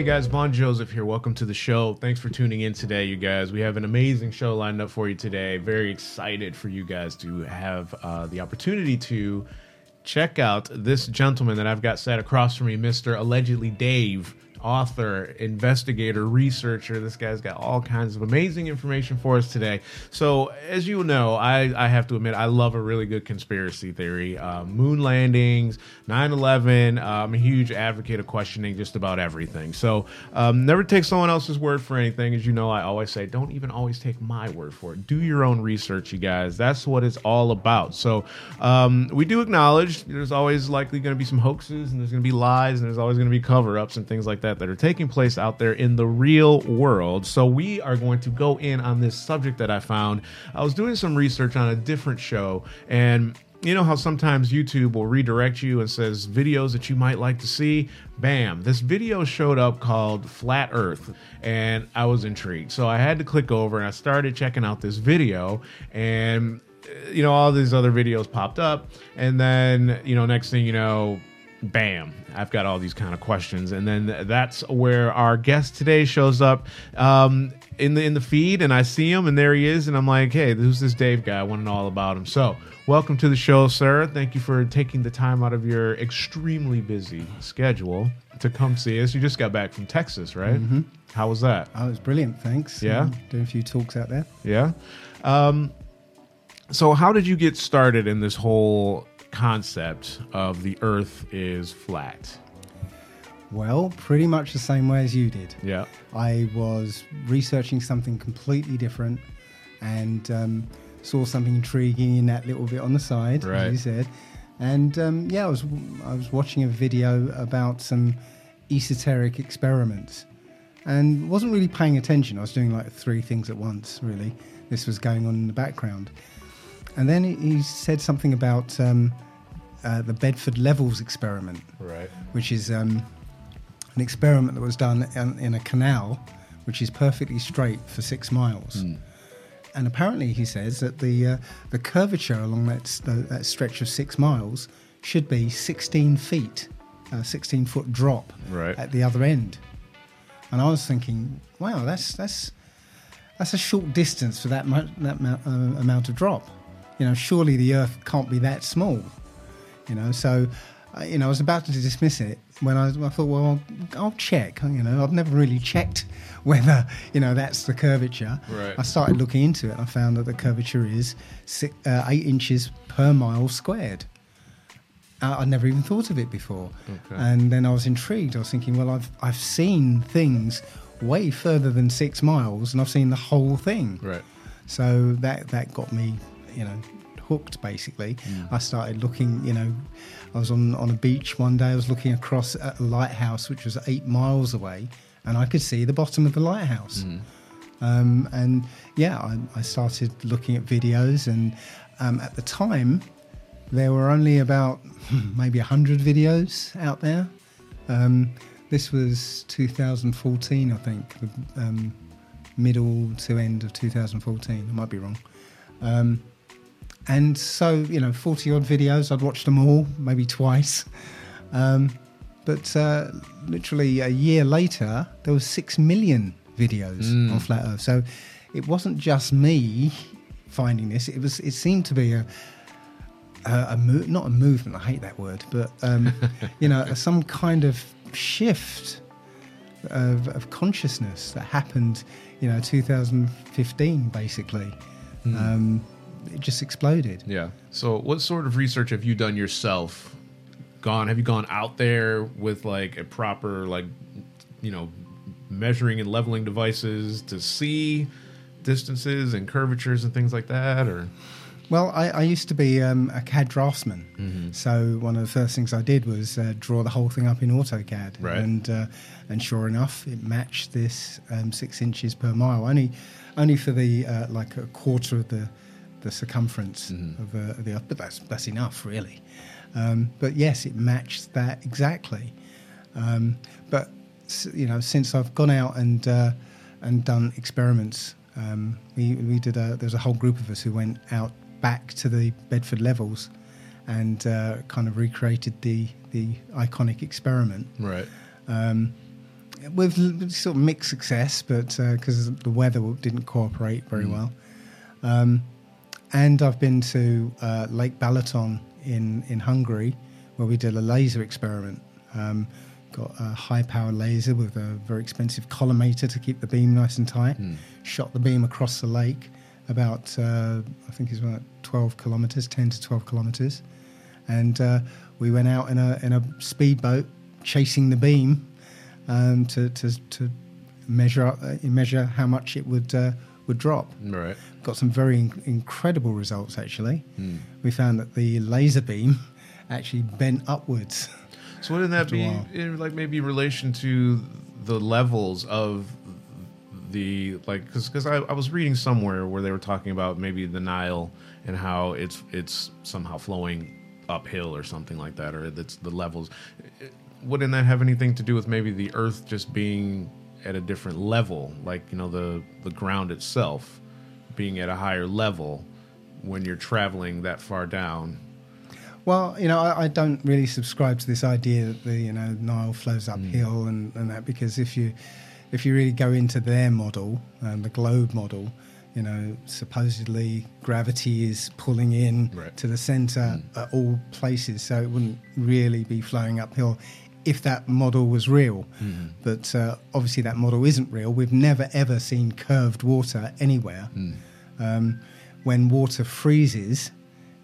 Hey guys, Vaughn Joseph here. Welcome to the show. Thanks for tuning in today, you guys. We have an amazing show lined up for you today. Very excited for you guys to have uh, the opportunity to check out this gentleman that I've got sat across from me, Mr. Allegedly Dave author, investigator, researcher. This guy's got all kinds of amazing information for us today. So, as you know, I, I have to admit, I love a really good conspiracy theory. Uh, moon landings, 9 11. Uh, I'm a huge advocate of questioning just about everything. So, um, never take someone else's word for anything. As you know, I always say, don't even always take my word for it. Do your own research, you guys. That's what it's all about. So, um, we do acknowledge there's always likely going to be some hoaxes and there's going to be lies and there's always going to be cover ups and things like that that that are taking place out there in the real world. So we are going to go in on this subject that I found. I was doing some research on a different show and you know how sometimes YouTube will redirect you and says videos that you might like to see. Bam! This video showed up called Flat Earth, and I was intrigued. So I had to click over and I started checking out this video, and uh, you know all these other videos popped up, and then you know next thing you know, bam i've got all these kind of questions. And then that's where our guest today shows up um, in the in the feed and i see him and there he is and i'm like hey who's this dave guy? I want to know all about him. So welcome to the show sir. Thank you for taking the time out of your extremely busy schedule to come see us. You just got back from texas right? Mm-hmm. how was that? Oh it was brilliant. Thanks. Yeah? Um, doing a few talks out there. Yeah? Um, so how did you get started in this whole concept of the Earth is flat? Well, pretty much the same way as you did. Yeah. I was researching something completely different and um, saw something intriguing in that little bit on the side, right. as you said. And um, yeah, I was I was watching a video about some esoteric experiments, and wasn't really paying attention. I was doing like three things at once. Really, this was going on in the background, and then he said something about um, uh, the Bedford Levels experiment, right? Which is um, an experiment that was done in, in, a canal, which is perfectly straight for six miles. Mm. And apparently, he says that the uh, the curvature along that, the, that stretch of six miles should be 16 feet, a 16 foot drop right. at the other end. And I was thinking, wow, that's that's that's a short distance for that that uh, amount of drop you know, surely the Earth can't be that small. You know, so uh, you know, I was about to dismiss it when I, I thought, well, I'll, I'll, check. You know, I've never really checked whether you know that's the curvature. Right. I started looking into it. and I found that the curvature is six, uh, eight inches per mile squared. Uh, I'd never even thought of it before, okay. and then I was intrigued. I was thinking, well, I've I've seen things way further than six miles, and I've seen the whole thing. Right. So that that got me you know, hooked basically. Mm. I started looking, you know, I was on, on a beach one day, I was looking across at a lighthouse which was eight miles away, and I could see the bottom of the lighthouse. Mm. Um, and yeah, I, I, started looking at videos, and um, at the time, there were only about maybe 100 videos out there. Um, this was 2014, I think, um, middle to end of 2014. I might be wrong. Um, and so, you know, 40 odd videos, I'd watched them all, maybe twice. Um, but uh, literally a year later, there was 6 million videos mm. on Flat Earth. So it wasn't just me finding this, it was it seemed to be a, a, a mo- not a movement, I hate that word, but, um, you know, some kind of shift of, of, consciousness that happened, you know, 2015, basically. Mm. Um, it just exploded. Yeah. So, what sort of research have you done yourself? Gone? Have you gone out there with like a proper like, you know, measuring and leveling devices to see distances and curvatures and things like that, or? Well, I, I used to be um, a CAD draftsman, mm-hmm. so one of the first things I did was uh, draw the whole thing up in AutoCAD, right. and uh, and sure enough, it matched this um, six inches per mile, only only for the uh, like a quarter of the the circumference mm-hmm. of, uh, the Earth, but that's that's enough, really. Um, but yes, it matched that exactly. Um, but you know, since I've gone out and uh, and done experiments, um, we we did a there's a whole group of us who went out back to the Bedford levels and uh, kind of recreated the the iconic experiment. Right. Um, with sort of mixed success, but because the weather didn't cooperate very Mm. well. Um, and I've been to uh, Lake Balaton in, in Hungary, where we did a laser experiment. Um, got a high power laser with a very expensive collimator to keep the beam nice and tight. Hmm. Shot the beam across the lake about, uh, I think it's about 12 kilometers, 10 to 12 kilometers. And uh, we went out in a, in a speedboat chasing the beam um, to, to, to measure, up, uh, measure how much it would, uh, would drop Right. got some very in- incredible results actually. Hmm. We found that the laser beam actually bent upwards. So wouldn't that be in like maybe relation to the levels of the like because I, I was reading somewhere where they were talking about maybe the Nile and how it's it's somehow flowing uphill or something like that or that's the levels. Wouldn't that have anything to do with maybe the Earth just being at a different level, like you know the the ground itself being at a higher level when you're traveling that far down? Well, you know, I, I don't really subscribe to this idea that the you know Nile flows uphill and, and that because if you if you really go into their model, um, the globe model, you know, supposedly gravity is pulling in Right. to the center at all places, so it wouldn't really be flowing uphill if that model was real. But uh, obviously, that model isn't real. We've never ever seen curved water anywhere. Um, when water freezes,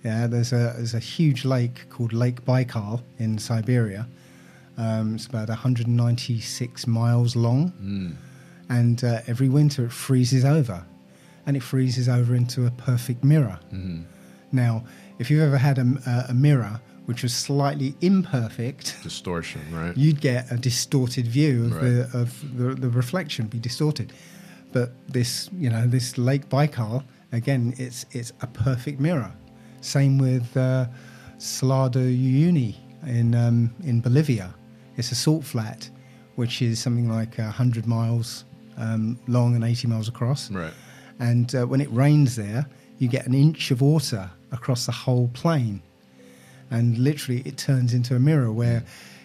yeah, there's a there's a huge lake called Lake Baikal in Siberia. Um, it's about 196 miles long, and uh, every winter it freezes over, and it freezes over into a perfect mirror. Now, if you've ever had a, a mirror which was slightly imperfect, Distortion, right? you'd get a distorted view of Right. the of the, the reflection be distorted. But this, you know, this Lake Baikal again, it's it's a perfect mirror. Same with uh, Salar de Uyuni in um, in Bolivia. It's a salt flat, which is something like hundred miles um, long and eighty miles across. Right. And uh, when it rains there, you get an inch of water across the whole plain. And literally, it turns into a mirror where,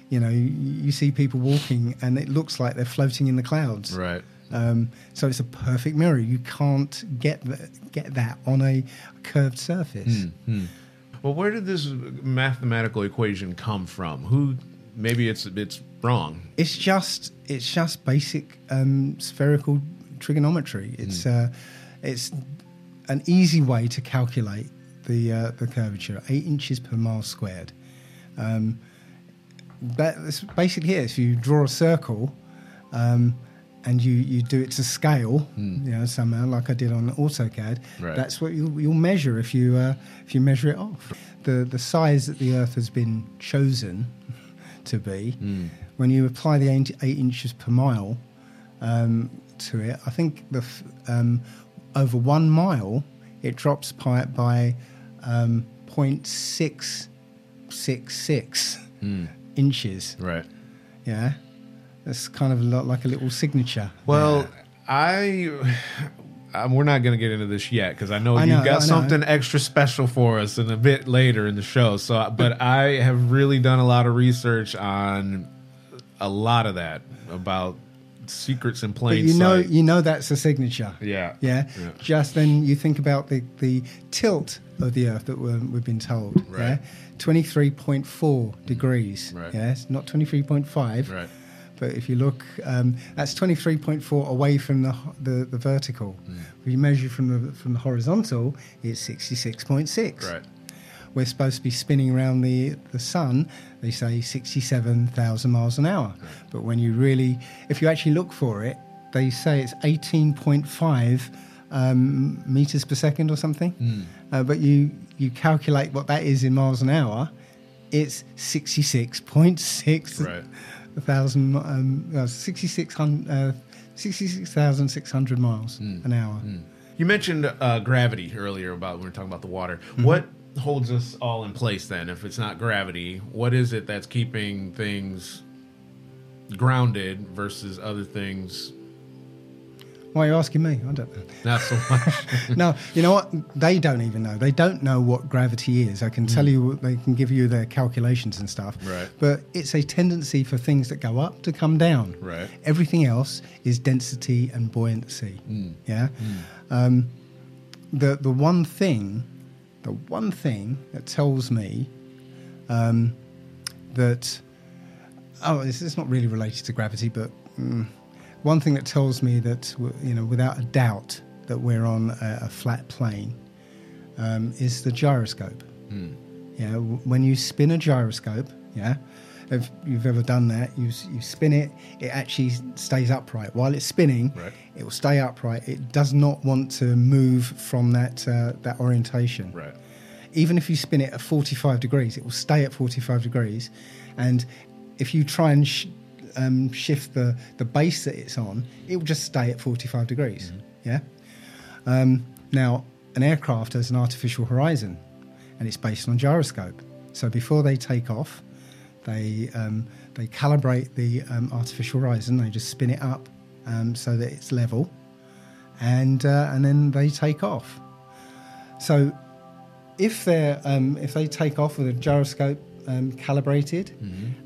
you know, you, you see people walking and it looks like they're floating in the clouds. Right. Um, so it's a perfect mirror. You can't get that, get that on a curved surface. Well, where did this mathematical equation come from? Who? Maybe it's it's wrong. It's just it's just basic um, spherical trigonometry. It's uh, it's an easy way to calculate the uh, the curvature, eight inches per mile squared. Um, that's basically it. If you draw a circle um, and you, you do it to scale, you know, somehow like I did on AutoCAD, Right. that's what you'll, you'll measure if you uh, if you measure it off. The the size that the Earth has been chosen to be, when you apply the eight, eight inches per mile um, to it, I think the f- um, over one mile it drops by by um, 0.666 inches. Right. Yeah, that's kind of a lot like a little signature. Well, I. Um, we're not going to get into this yet because I know I you've know, got I know. something extra special for us and a bit later in the show. So, but I have really done a lot of research on a lot of that about secrets in but plain you know, you know that's a signature. Yeah. Yeah. Yeah. Just then you think about the, the tilt of the Earth that we're, we've been told. Right. Yeah. 23.4 degrees. Right. Yes. Not 23.5. Right. But if you look, um, that's 23.4 away from the, the, the vertical. If you measure from the, from the horizontal, it's 66.6. Right. We're supposed to be spinning around the, the sun, they say 67,000 miles an hour. But when you really, if you actually look for it, they say it's 18.5 um, meters per second or something. Uh, but you, you calculate what that is in miles an hour, it's 66.6 Right. thousand, um, uh, 66,000 uh, 66,600 miles an hour. You mentioned uh, gravity earlier about when we were talking about the water. Mm-hmm. What holds us all in place then? If it's not gravity, what is it that's keeping things grounded versus other things? Why are you asking me? I don't know. Not so much. no, you know what? They don't even know. They don't know what gravity is. I can tell you, they can give you their calculations and stuff. Mm. Right. But it's a tendency for things that go up to come down. Right. Everything else is density and buoyancy. Mm. Yeah. Um, the the one thing, the one thing that tells me um, that oh, this is not really related to gravity, but mm, one thing that tells me that you know without a doubt that we're on a, a flat plane um, is the gyroscope. Hmm. Yeah, when you spin a gyroscope, yeah, if you've ever done that, you you spin it, it actually stays upright. While it's spinning, Right. it will stay upright. It does not want to move from that uh, that orientation Right. even if you spin it at 45 degrees, it will stay at 45 degrees. And if you try and sh- um, shift the, the base that it's on, it will just stay at 45 degrees. Yeah. Um, now, an aircraft has an artificial horizon, and it's based on gyroscope. So before they take off, they um, they calibrate the um, artificial horizon. They just spin it up um, so that it's level, and uh, and then they take off. So if they um, if they take off with a gyroscope um, calibrated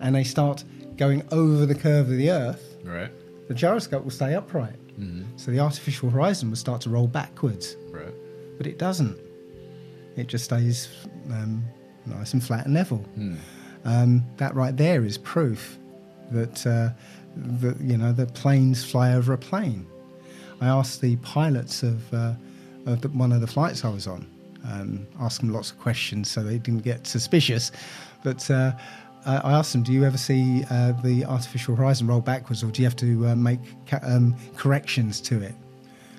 and they start going over the curve of the Earth, Right. the gyroscope will stay upright. Mm-hmm. So the artificial horizon will start to roll backwards, Right. but it doesn't. It just stays um, nice and flat and level. Hmm. Um, that right there is proof that uh, that you know the planes fly over a plane. I asked the pilots of uh, of the, one of the flights I was on, um, asked them lots of questions so they didn't get suspicious. But uh, I asked them, "Do you ever see uh, the artificial horizon roll backwards, or do you have to uh, make ca- um, corrections to it?"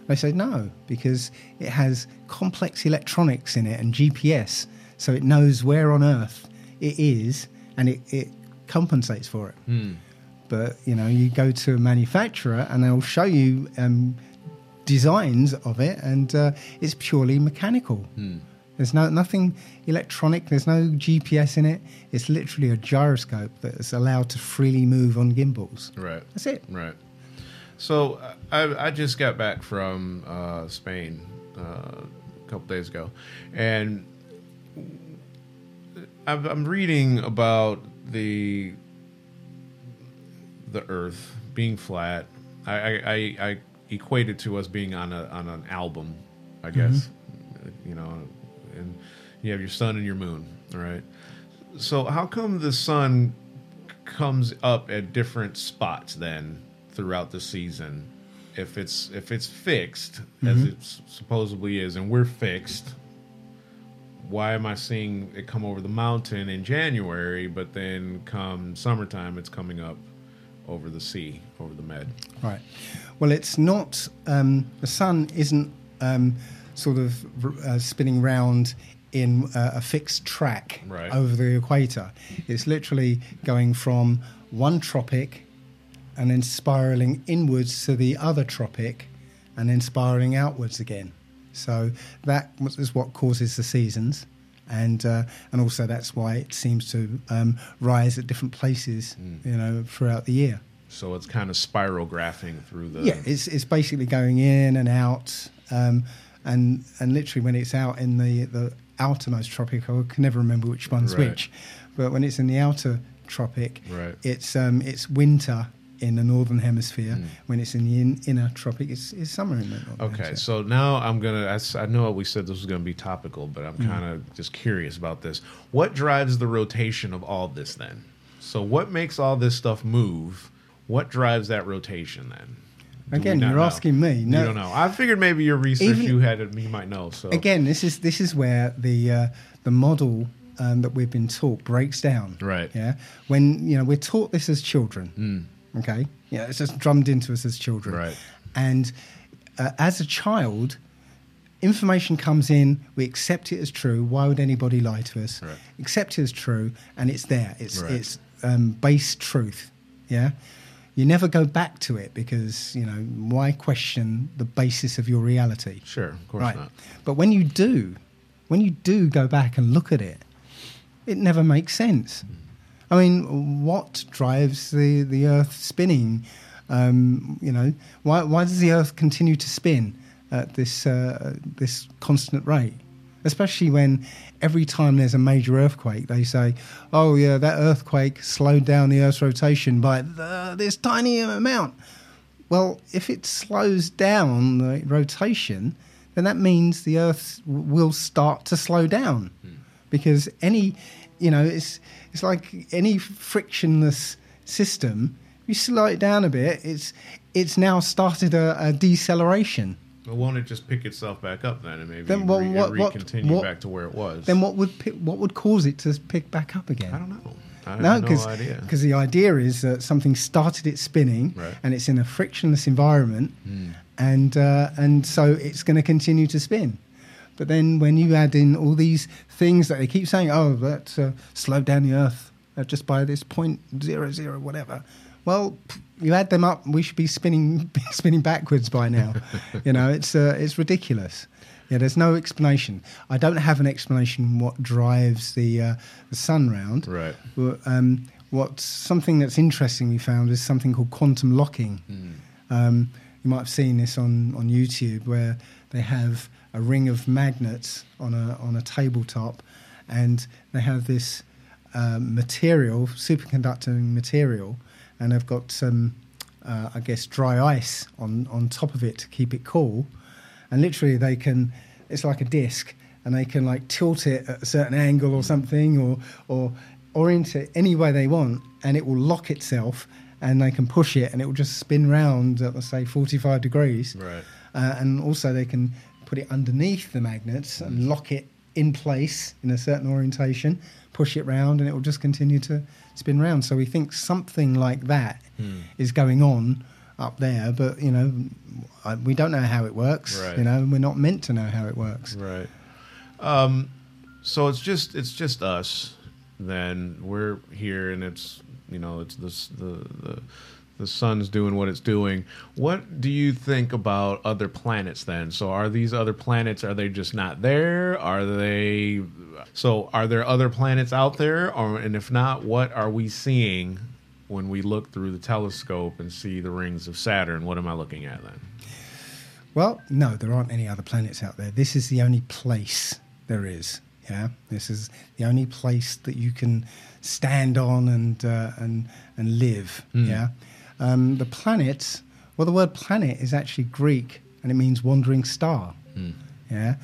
They said no, because it has complex electronics in it and GPS, so it knows where on Earth it is and it, it compensates for it. Hmm. But you know, you go to a manufacturer and they'll show you um, designs of it, and uh, it's purely mechanical. Hmm. There's no nothing electronic. There's no GPS in it. It's literally a gyroscope that's allowed to freely move on gimbals. Right. That's it. Right. So I, I just got back from uh, Spain uh, a couple days ago, and I'm, I'm reading about the the Earth being flat. I, I, I, I equate it to us being on a on an album, I mm-hmm. guess. You know, and you have your sun and your moon, all right? So how come the sun comes up at different spots then throughout the season? If it's if it's fixed as mm-hmm. it supposedly is, and we're fixed, why am I seeing it come over the mountain in January, but then come summertime it's coming up over the sea, over the Med? Right. Well, it's not. Um, the sun isn't um, sort of uh, spinning round in uh, a fixed track Right. over the equator. It's literally going from one tropic and then spiraling inwards to the other tropic and then spiraling outwards again. So that is what causes the seasons. And uh, and also that's why it seems to um, rise at different places, you know, throughout the year. So it's kind of spirographing through the Yeah, it's it's basically going in and out, um, and and literally when it's out in the the outermost tropic, I can never remember which one's Right. which, but when it's in the outer tropic, Right. it's um it's winter in the northern hemisphere. Hmm. When it's in the in, inner tropic, it's, it's summer in the northern Okay, hemisphere. so now I'm gonna. I know we said this was gonna be topical, but I'm kind of just curious about this. What drives the rotation of all this then? So what makes all this stuff move? What drives that rotation then? Do Again, you're know? asking me. You No. don't know. I figured maybe your research Even- you had you might know. So Again, this is this is where the uh, the model um, that we've been taught breaks down. Right. Yeah. When you know we're taught this as children. Okay. Yeah, it's just drummed into us as children. Right. And uh, as a child, information comes in. We accept it as true. Why would anybody lie to us? Right. Accept it as true, and it's there. It's Right. it's um, base truth. Yeah. You never go back to it because you know why question the basis of your reality. sure, of course Right. not. But when you do, when you do go back and look at it, it never makes sense. I mean, what drives the, the Earth spinning Um, you know, why why does the Earth continue to spin at this uh, this constant rate? Especially when every time there's a major earthquake, they say, "Oh yeah, that earthquake slowed down the Earth's rotation by the, this tiny amount." Well, if it slows down the rotation, then that means the Earth will start to slow down, because any, you know, it's it's like any frictionless system. If you slow it down a bit, it's it's now started a, a deceleration. Well, won't it just pick itself back up then, and maybe Then what- re- what- what- continue what- back to where it was? Then what would pi- what would cause it to pick back up again? I don't know. I No, because no the idea is that something started it spinning, Right. and it's in a frictionless environment, Hmm. and uh, and so it's going to continue to spin. But then when you add in all these things that they keep saying, oh, that uh, slowed down the Earth uh, just by this point zero zero whatever. Well, you add them up, we should be spinning spinning backwards by now. you know, it's uh, it's ridiculous. Yeah, there's no explanation. I don't have an explanation what drives the uh, the sun round. Right. Um, what something that's interesting we found is something called quantum locking. Um, you might have seen this on, on YouTube where they have a ring of magnets on a on a tabletop, and they have this um, material, superconducting material, and they've got some, uh, I guess, dry ice on on top of it to keep it cool, and literally they can. It's like a disc, and they can like tilt it at a certain angle or something, or or orient it any way they want, and it will lock itself, and they can push it, and it will just spin round at let's say 45 degrees. Right. Uh, and also they can put it underneath the magnets and lock it in place in a certain orientation, push it round, and it will just continue to spin round. So we think something like that is going on up there, but you know, I, we don't know how it works. Right. You know, and we're not meant to know how it works. Right. Um, so it's just it's just us. Then we're here, and it's you know it's this the the the sun's doing what it's doing. What do you think about other planets then? So are these other planets? Are they just not there? Are they? So are there other planets out there? Or and if not, what are we seeing? When we look through the telescope and see the rings of Saturn, what am I looking at then? Well, no, there aren't any other planets out there. This is the only place there is. Yeah, this is the only place that you can stand on and uh, and and live. Yeah, um, the planets. Well, the word planet is actually Greek, and it means wandering star. Yeah,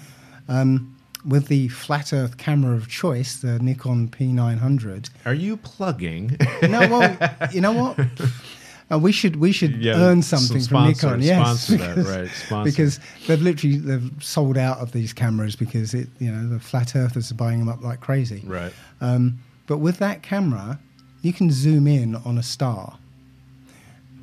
um, with the flat Earth camera of choice, the Nikon P900. Are you plugging? No, well, you know what? Uh, we should we should Yeah, earn some something sponsor- from Nikon. Yes, sponsor that, right, sponsor. Because they've literally they've sold out of these cameras because it you know the flat earthers are buying them up like crazy. right. Um, but with that camera, you can zoom in on a star,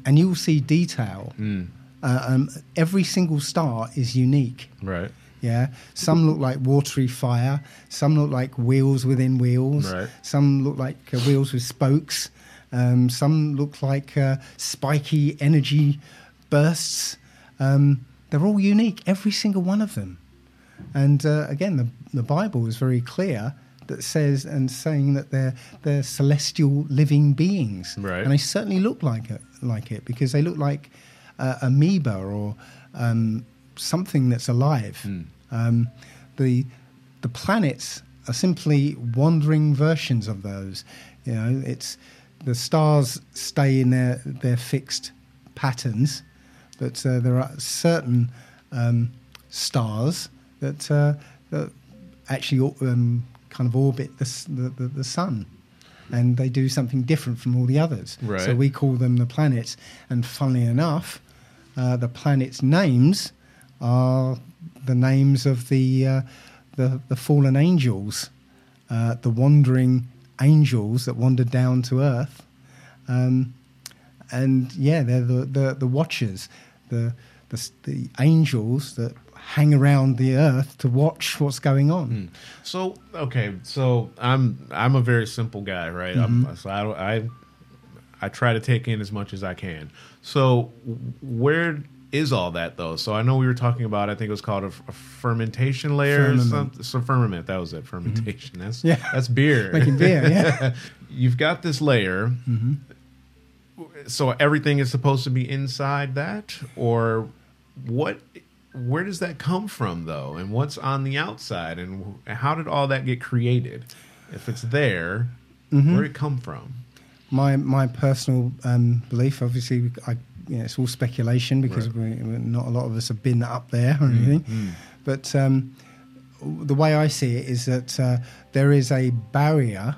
and you will see detail. Mm. Uh, um, every single star is unique. Right. Yeah, some look like watery fire. Some look like wheels within wheels. Right. Some look like uh, wheels with spokes. Um, some look like uh, spiky energy bursts. Um, they're all unique, every single one of them. And uh, again, the, the Bible is very clear that says and saying that they're they're celestial living beings, Right. And they certainly look like it, like it because they look like uh, amoeba or um, something that's alive. Um, the the planets are simply wandering versions of those. You know, it's the stars stay in their their fixed patterns, but uh, there are certain um, stars that, uh, that actually um, kind of orbit the, the, the, sun. And they do something different from all the others. Right. So we call them the planets. And funnily enough, uh, the planets' names are the names of the, uh, the, the fallen angels, uh, the wandering angels that wandered down to earth. Um, and yeah, they're the, the, the watchers, the, the, the angels that hang around the earth to watch what's going on. Hmm. So okay, so I'm I'm a very simple guy, right? Mm-hmm. I'm, so I, I I try to take in as much as I can. So where is all that though? So I know we were talking about. I think it was called a, a fermentation layer. Or Firmament. something. So firmament. That was it. Mm-hmm. Fermentation. That's Yeah. That's beer. Making beer, yeah. You've got this layer. Mm-hmm. so everything is supposed to be inside that, or what? Where does that come from, though, and what's on the outside, and how did all that get created? If it's there, Mm-hmm. where did it come from? my my personal um, belief, obviously, I, you know, it's all speculation because Right. We, not a lot of us have been up there or anything. But um, the way I see it is that uh, there is a barrier,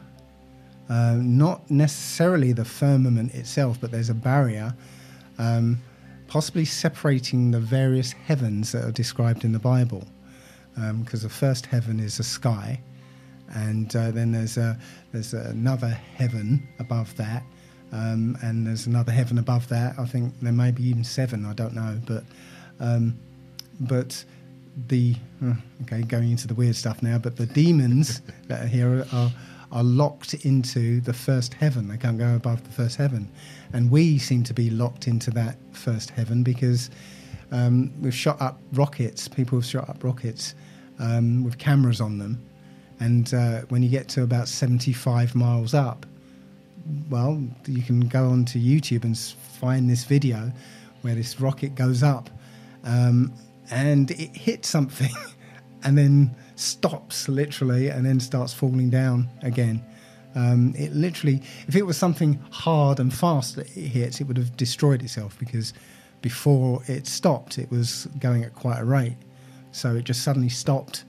uh, not necessarily the firmament itself, but there's a barrier, um, possibly separating the various heavens that are described in the Bible. Because the first heaven is the sky, and uh, then there's a there's another heaven above that, um, and there's another heaven above that. I think there may be even seven. I don't know, but um, but the uh, okay going into the weird stuff now. But the demons that are here are are locked into the first heaven. They can't go above the first heaven, and we seem to be locked into that first heaven because um, we've shot up rockets. People have shot up rockets um, with cameras on them, and uh, when you get to about 75 miles up, well, you can go onto YouTube and find this video where this rocket goes up um, and it hits something and then stops literally and then starts falling down again. Um, it literally, if it was something hard and fast that it hits, it would have destroyed itself because before it stopped, it was going at quite a rate. So it just suddenly stopped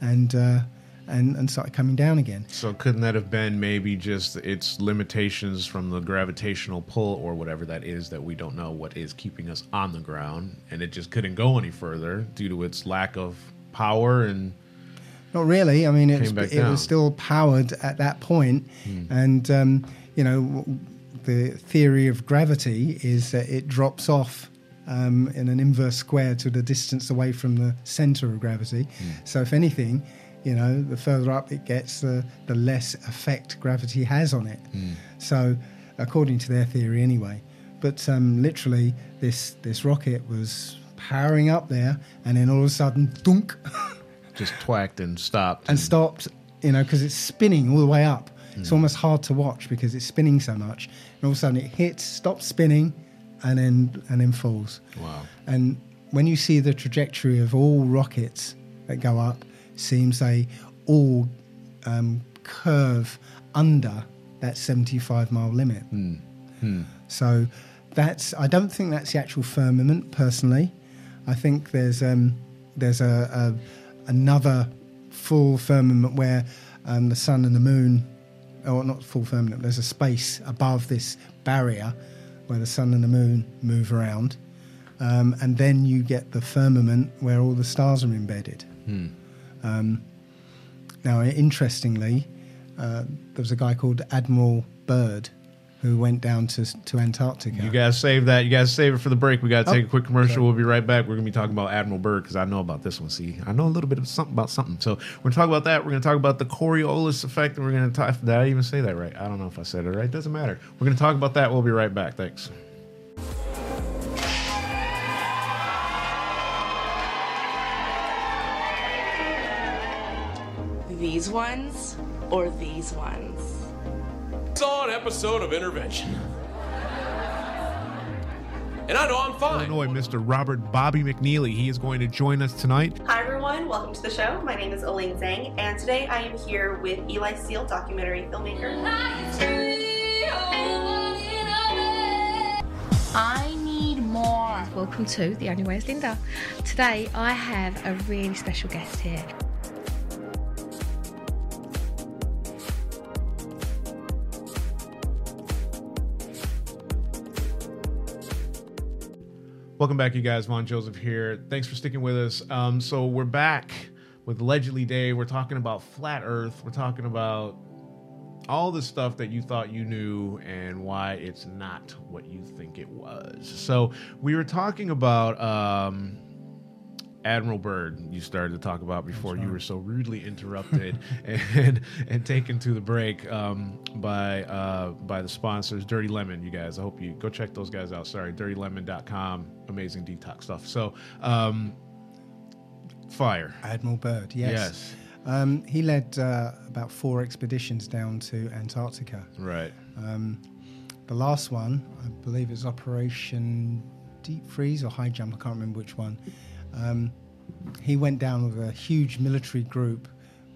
and uh, and and started coming down again. So couldn't that have been maybe just its limitations from the gravitational pull or whatever that is that we don't know what is keeping us on the ground, and it just couldn't go any further due to its lack of power and Not really. I mean, Came back it. Was still powered at that point, and um, you know, the theory of gravity is that it drops off um, in an inverse square to the distance away from the center of gravity. Hmm. So, if anything, you know, the further up it gets, the the less effect gravity has on it. Hmm. So, according to their theory, anyway. But um, literally, this this rocket was powering up there, and then all of a sudden, dunk. just twacked and stopped. and stopped, you know, because it's spinning all the way up. It's almost hard to watch because it's spinning so much. And all of a sudden it hits, stops spinning, and then and then falls. Wow. And when you see the trajectory of all rockets that go up, seems they all um, curve under that 75 mile limit. So that's I don't think that's the actual firmament personally. I think there's um, there's a, a another full firmament where um, the sun and the moon, or not full firmament. There's a space above this barrier where the sun and the moon move around, um, and then you get the firmament where all the stars are embedded. Um, now, interestingly, uh, there was a guy called Admiral Byrd who went down to to Antarctica. You guys save that. You guys save it for the break. We got to oh, take Oh, a quick commercial. sorry. We'll be right back. We're going to be talking about Admiral Byrd because I know about this one. See, I know a little bit of something about something. So we're going to talk about that. We're going to talk about the Coriolis effect, and we're going to talk. Did I even say that right? I don't know if I said it right. Doesn't matter. We're going to talk about that. We'll be right back. Thanks. These ones or these ones? Saw an episode of Intervention. And I know I'm fine. Illinois, Mr. Robert Bobby McNeely. He is going to join us tonight. Hi everyone, welcome to the show. My name is Elaine Zhang, and today I am here with Eli Seal, documentary filmmaker. I need more. Welcome to The Only Way is Linda. Today I have a really special guest here. Welcome back, you guys. Vaughn Joseph here. Thanks for sticking with us. Um, so we're back with Allegedly Dave. We're talking about flat Earth. We're talking about all the stuff that you thought you knew and why it's not what you think it was. So we were talking about um, Admiral Byrd. You started to talk about before you were so rudely interrupted and and taken to the break um, by uh, by the sponsors, Dirty Lemon. You guys, I hope you go check those guys out. Sorry, DirtyLemon.com. Amazing detox stuff. So. Um, Fire. Admiral Byrd, yes. Yes. Um, he led uh, about four expeditions down to Antarctica. Right. the last one, I believe, is Operation Deep Freeze or High Jump. I can't remember which one. Um, he went down with a huge military group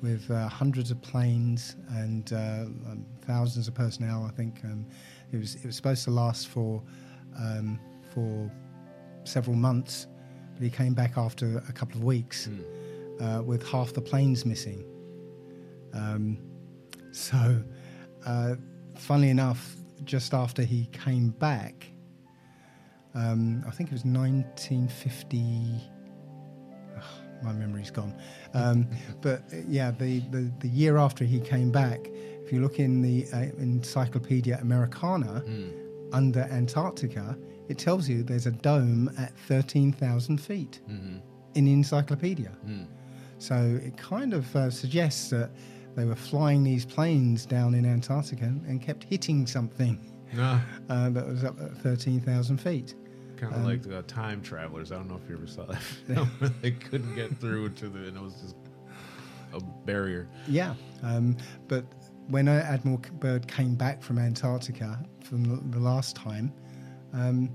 with uh, hundreds of planes and uh, um, thousands of personnel. I think um, it was it was supposed to last for um, for several months, but he came back after a couple of weeks uh, with half the planes missing. Um, so, uh, funnily enough, just after he came back, um, I think it was 1950. Ugh, my memory's gone. Um, but yeah, the, the, the year after he came back, if you look in the uh, Encyclopedia Americana under Antarctica, it tells you there's a dome at 13,000 feet in the encyclopedia. So it kind of uh, suggests that they were flying these planes down in Antarctica and kept hitting something No, uh, that was up at 13,000 feet. kind of like the time travelers. I don't know if you ever saw that. film they couldn't get through to the, and it was just a barrier. Yeah, um, but when uh, Admiral Byrd came back from Antarctica from the, the last time, um,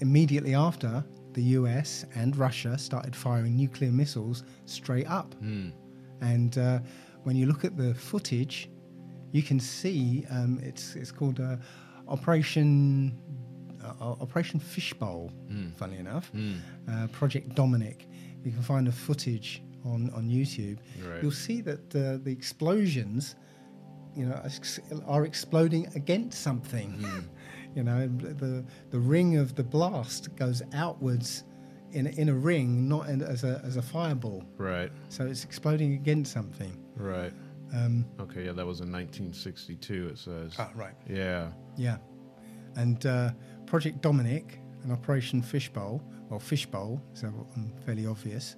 immediately after, the US and Russia started firing nuclear missiles straight up. And uh, when you look at the footage, you can see um, it's it's called uh, Operation uh, Operation Fishbowl. Funny enough, uh, Project Dominic. You can find the footage on on YouTube. Right. You'll see that uh, the explosions, you know, are exploding against something. you know, the the ring of the blast goes outwards. In, in a ring, not in, as a as a fireball, Right, so it's exploding against something. right. Um, Okay, yeah, that was in 1962. It says. ah, right. Yeah. Yeah. And uh, Project Dominic and Operation Fishbowl, well, Fishbowl is um, fairly obvious,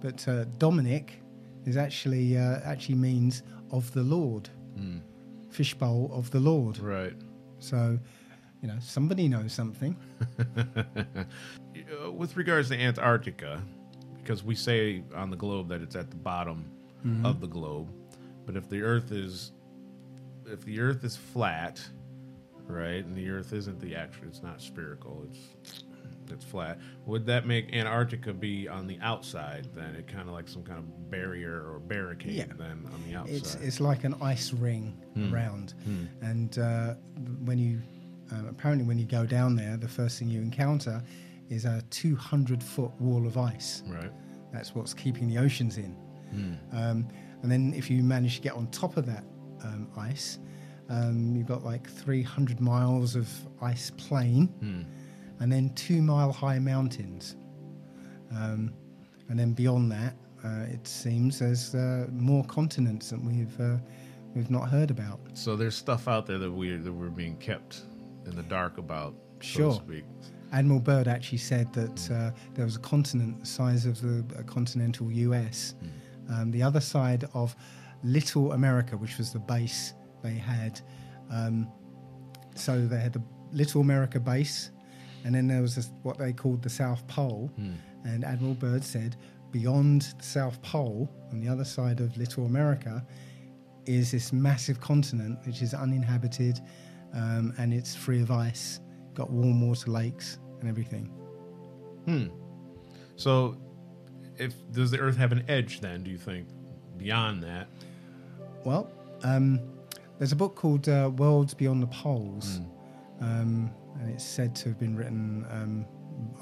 but uh, Dominic is actually uh, actually means of the Lord. Fishbowl of the Lord. Right. So, you know, somebody knows something. With regards to Antarctica, because we say on the globe that it's at the bottom mm-hmm. of the globe, but if the Earth is if the Earth is flat, right, and the Earth isn't the actual, it's not spherical, it's it's flat. Would that make Antarctica be on the outside? Then it kind of like some kind of barrier or barricade. Yeah. Then on the outside. It's it's like an ice ring hmm. around, hmm. and uh, when you uh, apparently when you go down there, the first thing you encounter is a 200 foot wall of ice. right. That's what's keeping the oceans in. Um, and then if you manage to get on top of that um, ice, um, you've got like 300 miles of ice plain, and then two mile high mountains. Um, and then beyond that, uh, it seems there's uh, more continents that we've uh, we've not heard about. So there's stuff out there that we that we're being kept in the dark about, so Sure. to speak. Admiral Byrd actually said that uh, there was a continent the size of the uh, continental US, um, the other side of Little America, which was the base they had. Um, so they had the Little America base, and then there was this, what they called the South Pole. And Admiral Byrd said, beyond the South Pole, on the other side of Little America, is this massive continent which is uninhabited um, and it's free of ice, got warm water lakes and everything. Hmm. So, if does the Earth have an edge? Then do you think beyond that? Well, um, there's a book called uh, Worlds Beyond the Poles, um, and it's said to have been written um,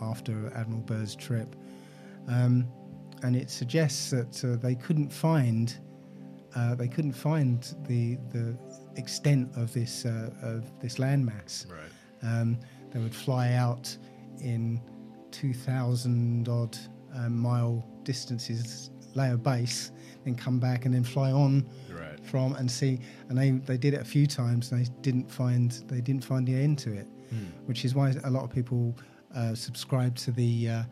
after Admiral Byrd's trip. Um, and it suggests that uh, they couldn't find uh, they couldn't find the the extent of this uh, of this landmass. Right. Um, they would fly out in 2,000 odd um, mile distances, lay a base, then come back and then fly on Right. from and see. And they, they did it a few times and they didn't find they didn't find the end to it, which is why a lot of people uh, subscribe to the uh,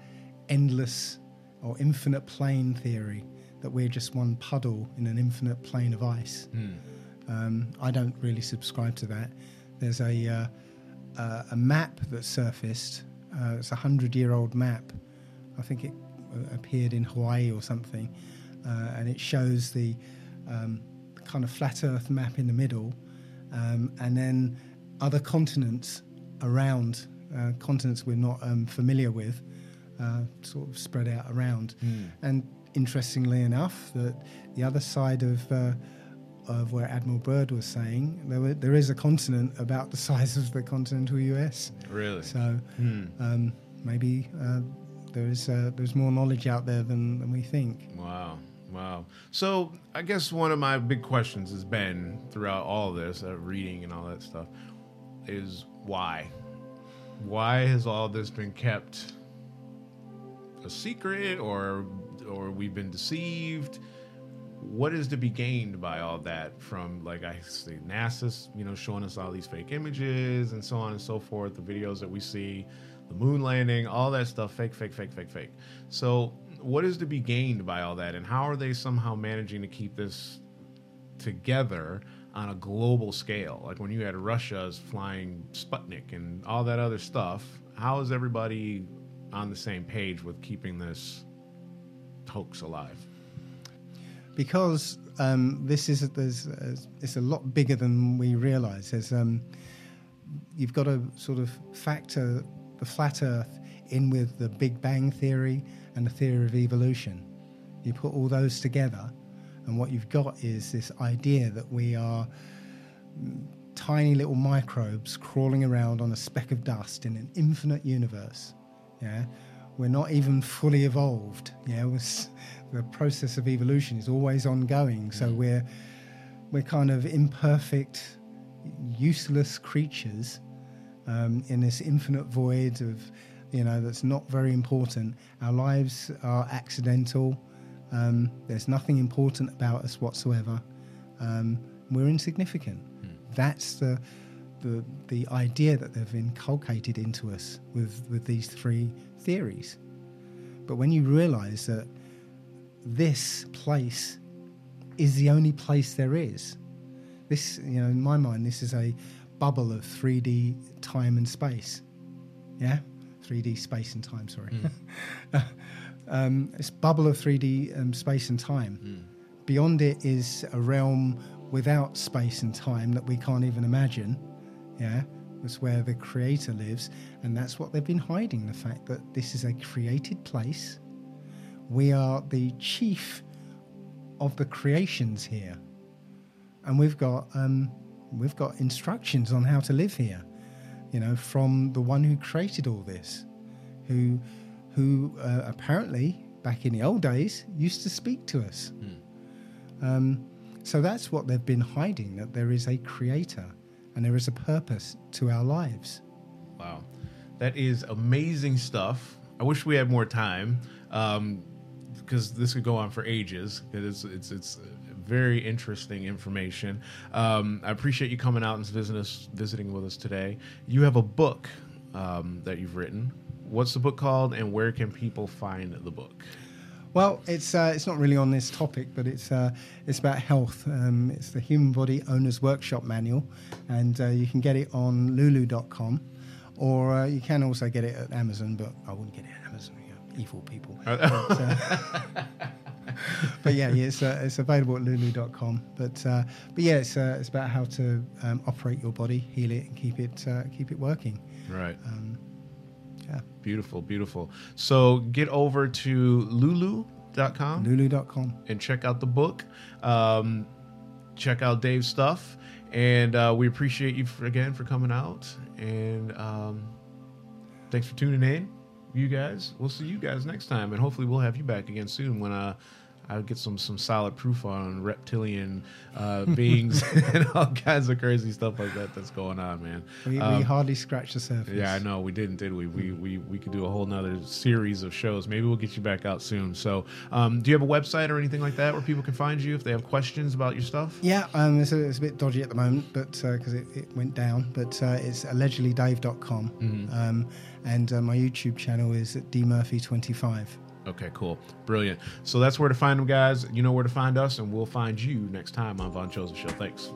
endless or infinite plane theory that we're just one puddle in an infinite plane of ice. Um, I don't really subscribe to that. There's a uh, uh, a map that surfaced. Uh, it's a hundred year old map. I think it uh, appeared in Hawaii or something, uh, and it shows the um, kind of flat Earth map in the middle, um, and then other continents around, uh, continents we're not um, familiar with, uh, sort of spread out around. And interestingly enough, that the other side of uh, of where Admiral Byrd was saying, there, were, there is a continent about the size of the continental US. Really? So um, maybe uh, there is uh, there's more knowledge out there than, than we think. Wow. Wow. So I guess one of my big questions has been throughout all this, uh, reading and all that stuff, is why? Why has all this been kept a secret or or we've been deceived? What is to be gained by all that from like I say NASA's, you know, showing us all these fake images and so on and so forth, the videos that we see, the moon landing, all that stuff, fake, fake, fake, fake, fake. So what is to be gained by all that and how are they somehow managing to keep this together on a global scale like when you had russia's flying sputnik and all that other stuff how is everybody on the same page with keeping this hoax alive because um, this is there's uh, it's a lot bigger than we realise. There's um, you've got to sort of factor the flat Earth in with the Big Bang theory and the theory of evolution. You put all those together, and what you've got is this idea that we are tiny little microbes crawling around on a speck of dust in an infinite universe. Yeah, we're not even fully evolved. Yeah, We're the process of evolution is always ongoing. So we're we're kind of imperfect, useless creatures um, in this infinite void of you know that's not very important. Our lives are accidental. Um, there's nothing important about us whatsoever. Um, we're insignificant. That's the, the the idea that they've inculcated into us with with these three theories. But when you realise that this place is the only place there is, this you know in my mind this is a bubble of 3D time and space. Yeah, 3D space and time. Sorry. um, this bubble of 3D um, space and time. Beyond it is a realm without space and time that we can't even imagine. Yeah, that's where the creator lives, and that's what they've been hiding the fact that this is a created place. We are the chief of the creations here, and we've got um, we've got instructions on how to live here. You know, from the one who created all this, who who uh, apparently back in the old days used to speak to us. Um, so that's what they've been hiding that there is a creator and there is a purpose to our lives. Wow, that is amazing stuff. I wish we had more time because this could go on for ages. It's it's it's very interesting information. Um, I appreciate you coming out and visiting us, visiting with us today. You have a book um, that you've written. What's the book called, and where can people find the book? Well, it's uh, it's not really on this topic, but it's uh, it's about health. Um, it's the Human Body Owners Workshop Manual, and uh, you can get it on Lulu.com, or uh, you can also get it at Amazon. But I wouldn't get it at Amazon. You evil people. but, uh, but yeah, yeah, it's uh, it's available at Lulu.com. But uh, but yeah, it's uh, it's about how to um, operate your body, heal it, and keep it uh, keep it working. Right. Yeah, Beautiful, beautiful. So get over to lulu.com. Lulu.com. and check out the book. Um, check out Dave's stuff, and uh, we appreciate you for, again for coming out. And um, thanks for tuning in, you guys. We'll see you guys next time, and hopefully we'll have you back again soon when uh, I would get some some solid proof on reptilian uh, beings and all kinds of crazy stuff like that that's going on, man. We, we Um, hardly scratched the surface. yeah, I know we didn't, did we? We we we could do a whole nother series of shows. Maybe we'll get you back out soon. So, um, do you have a website or anything like that where people can find you if they have questions about your stuff? Yeah, um, it's, a, it's a bit dodgy at the moment, but because it, it went down. But uh, it's allegedlydave.com, Mm-hmm. um, and uh, my YouTube channel is at dmurphy25. Okay, cool, brilliant. So that's where to find them, guys. You know where to find us, and we'll find you next time on Vaughn Joseph Show. Thanks.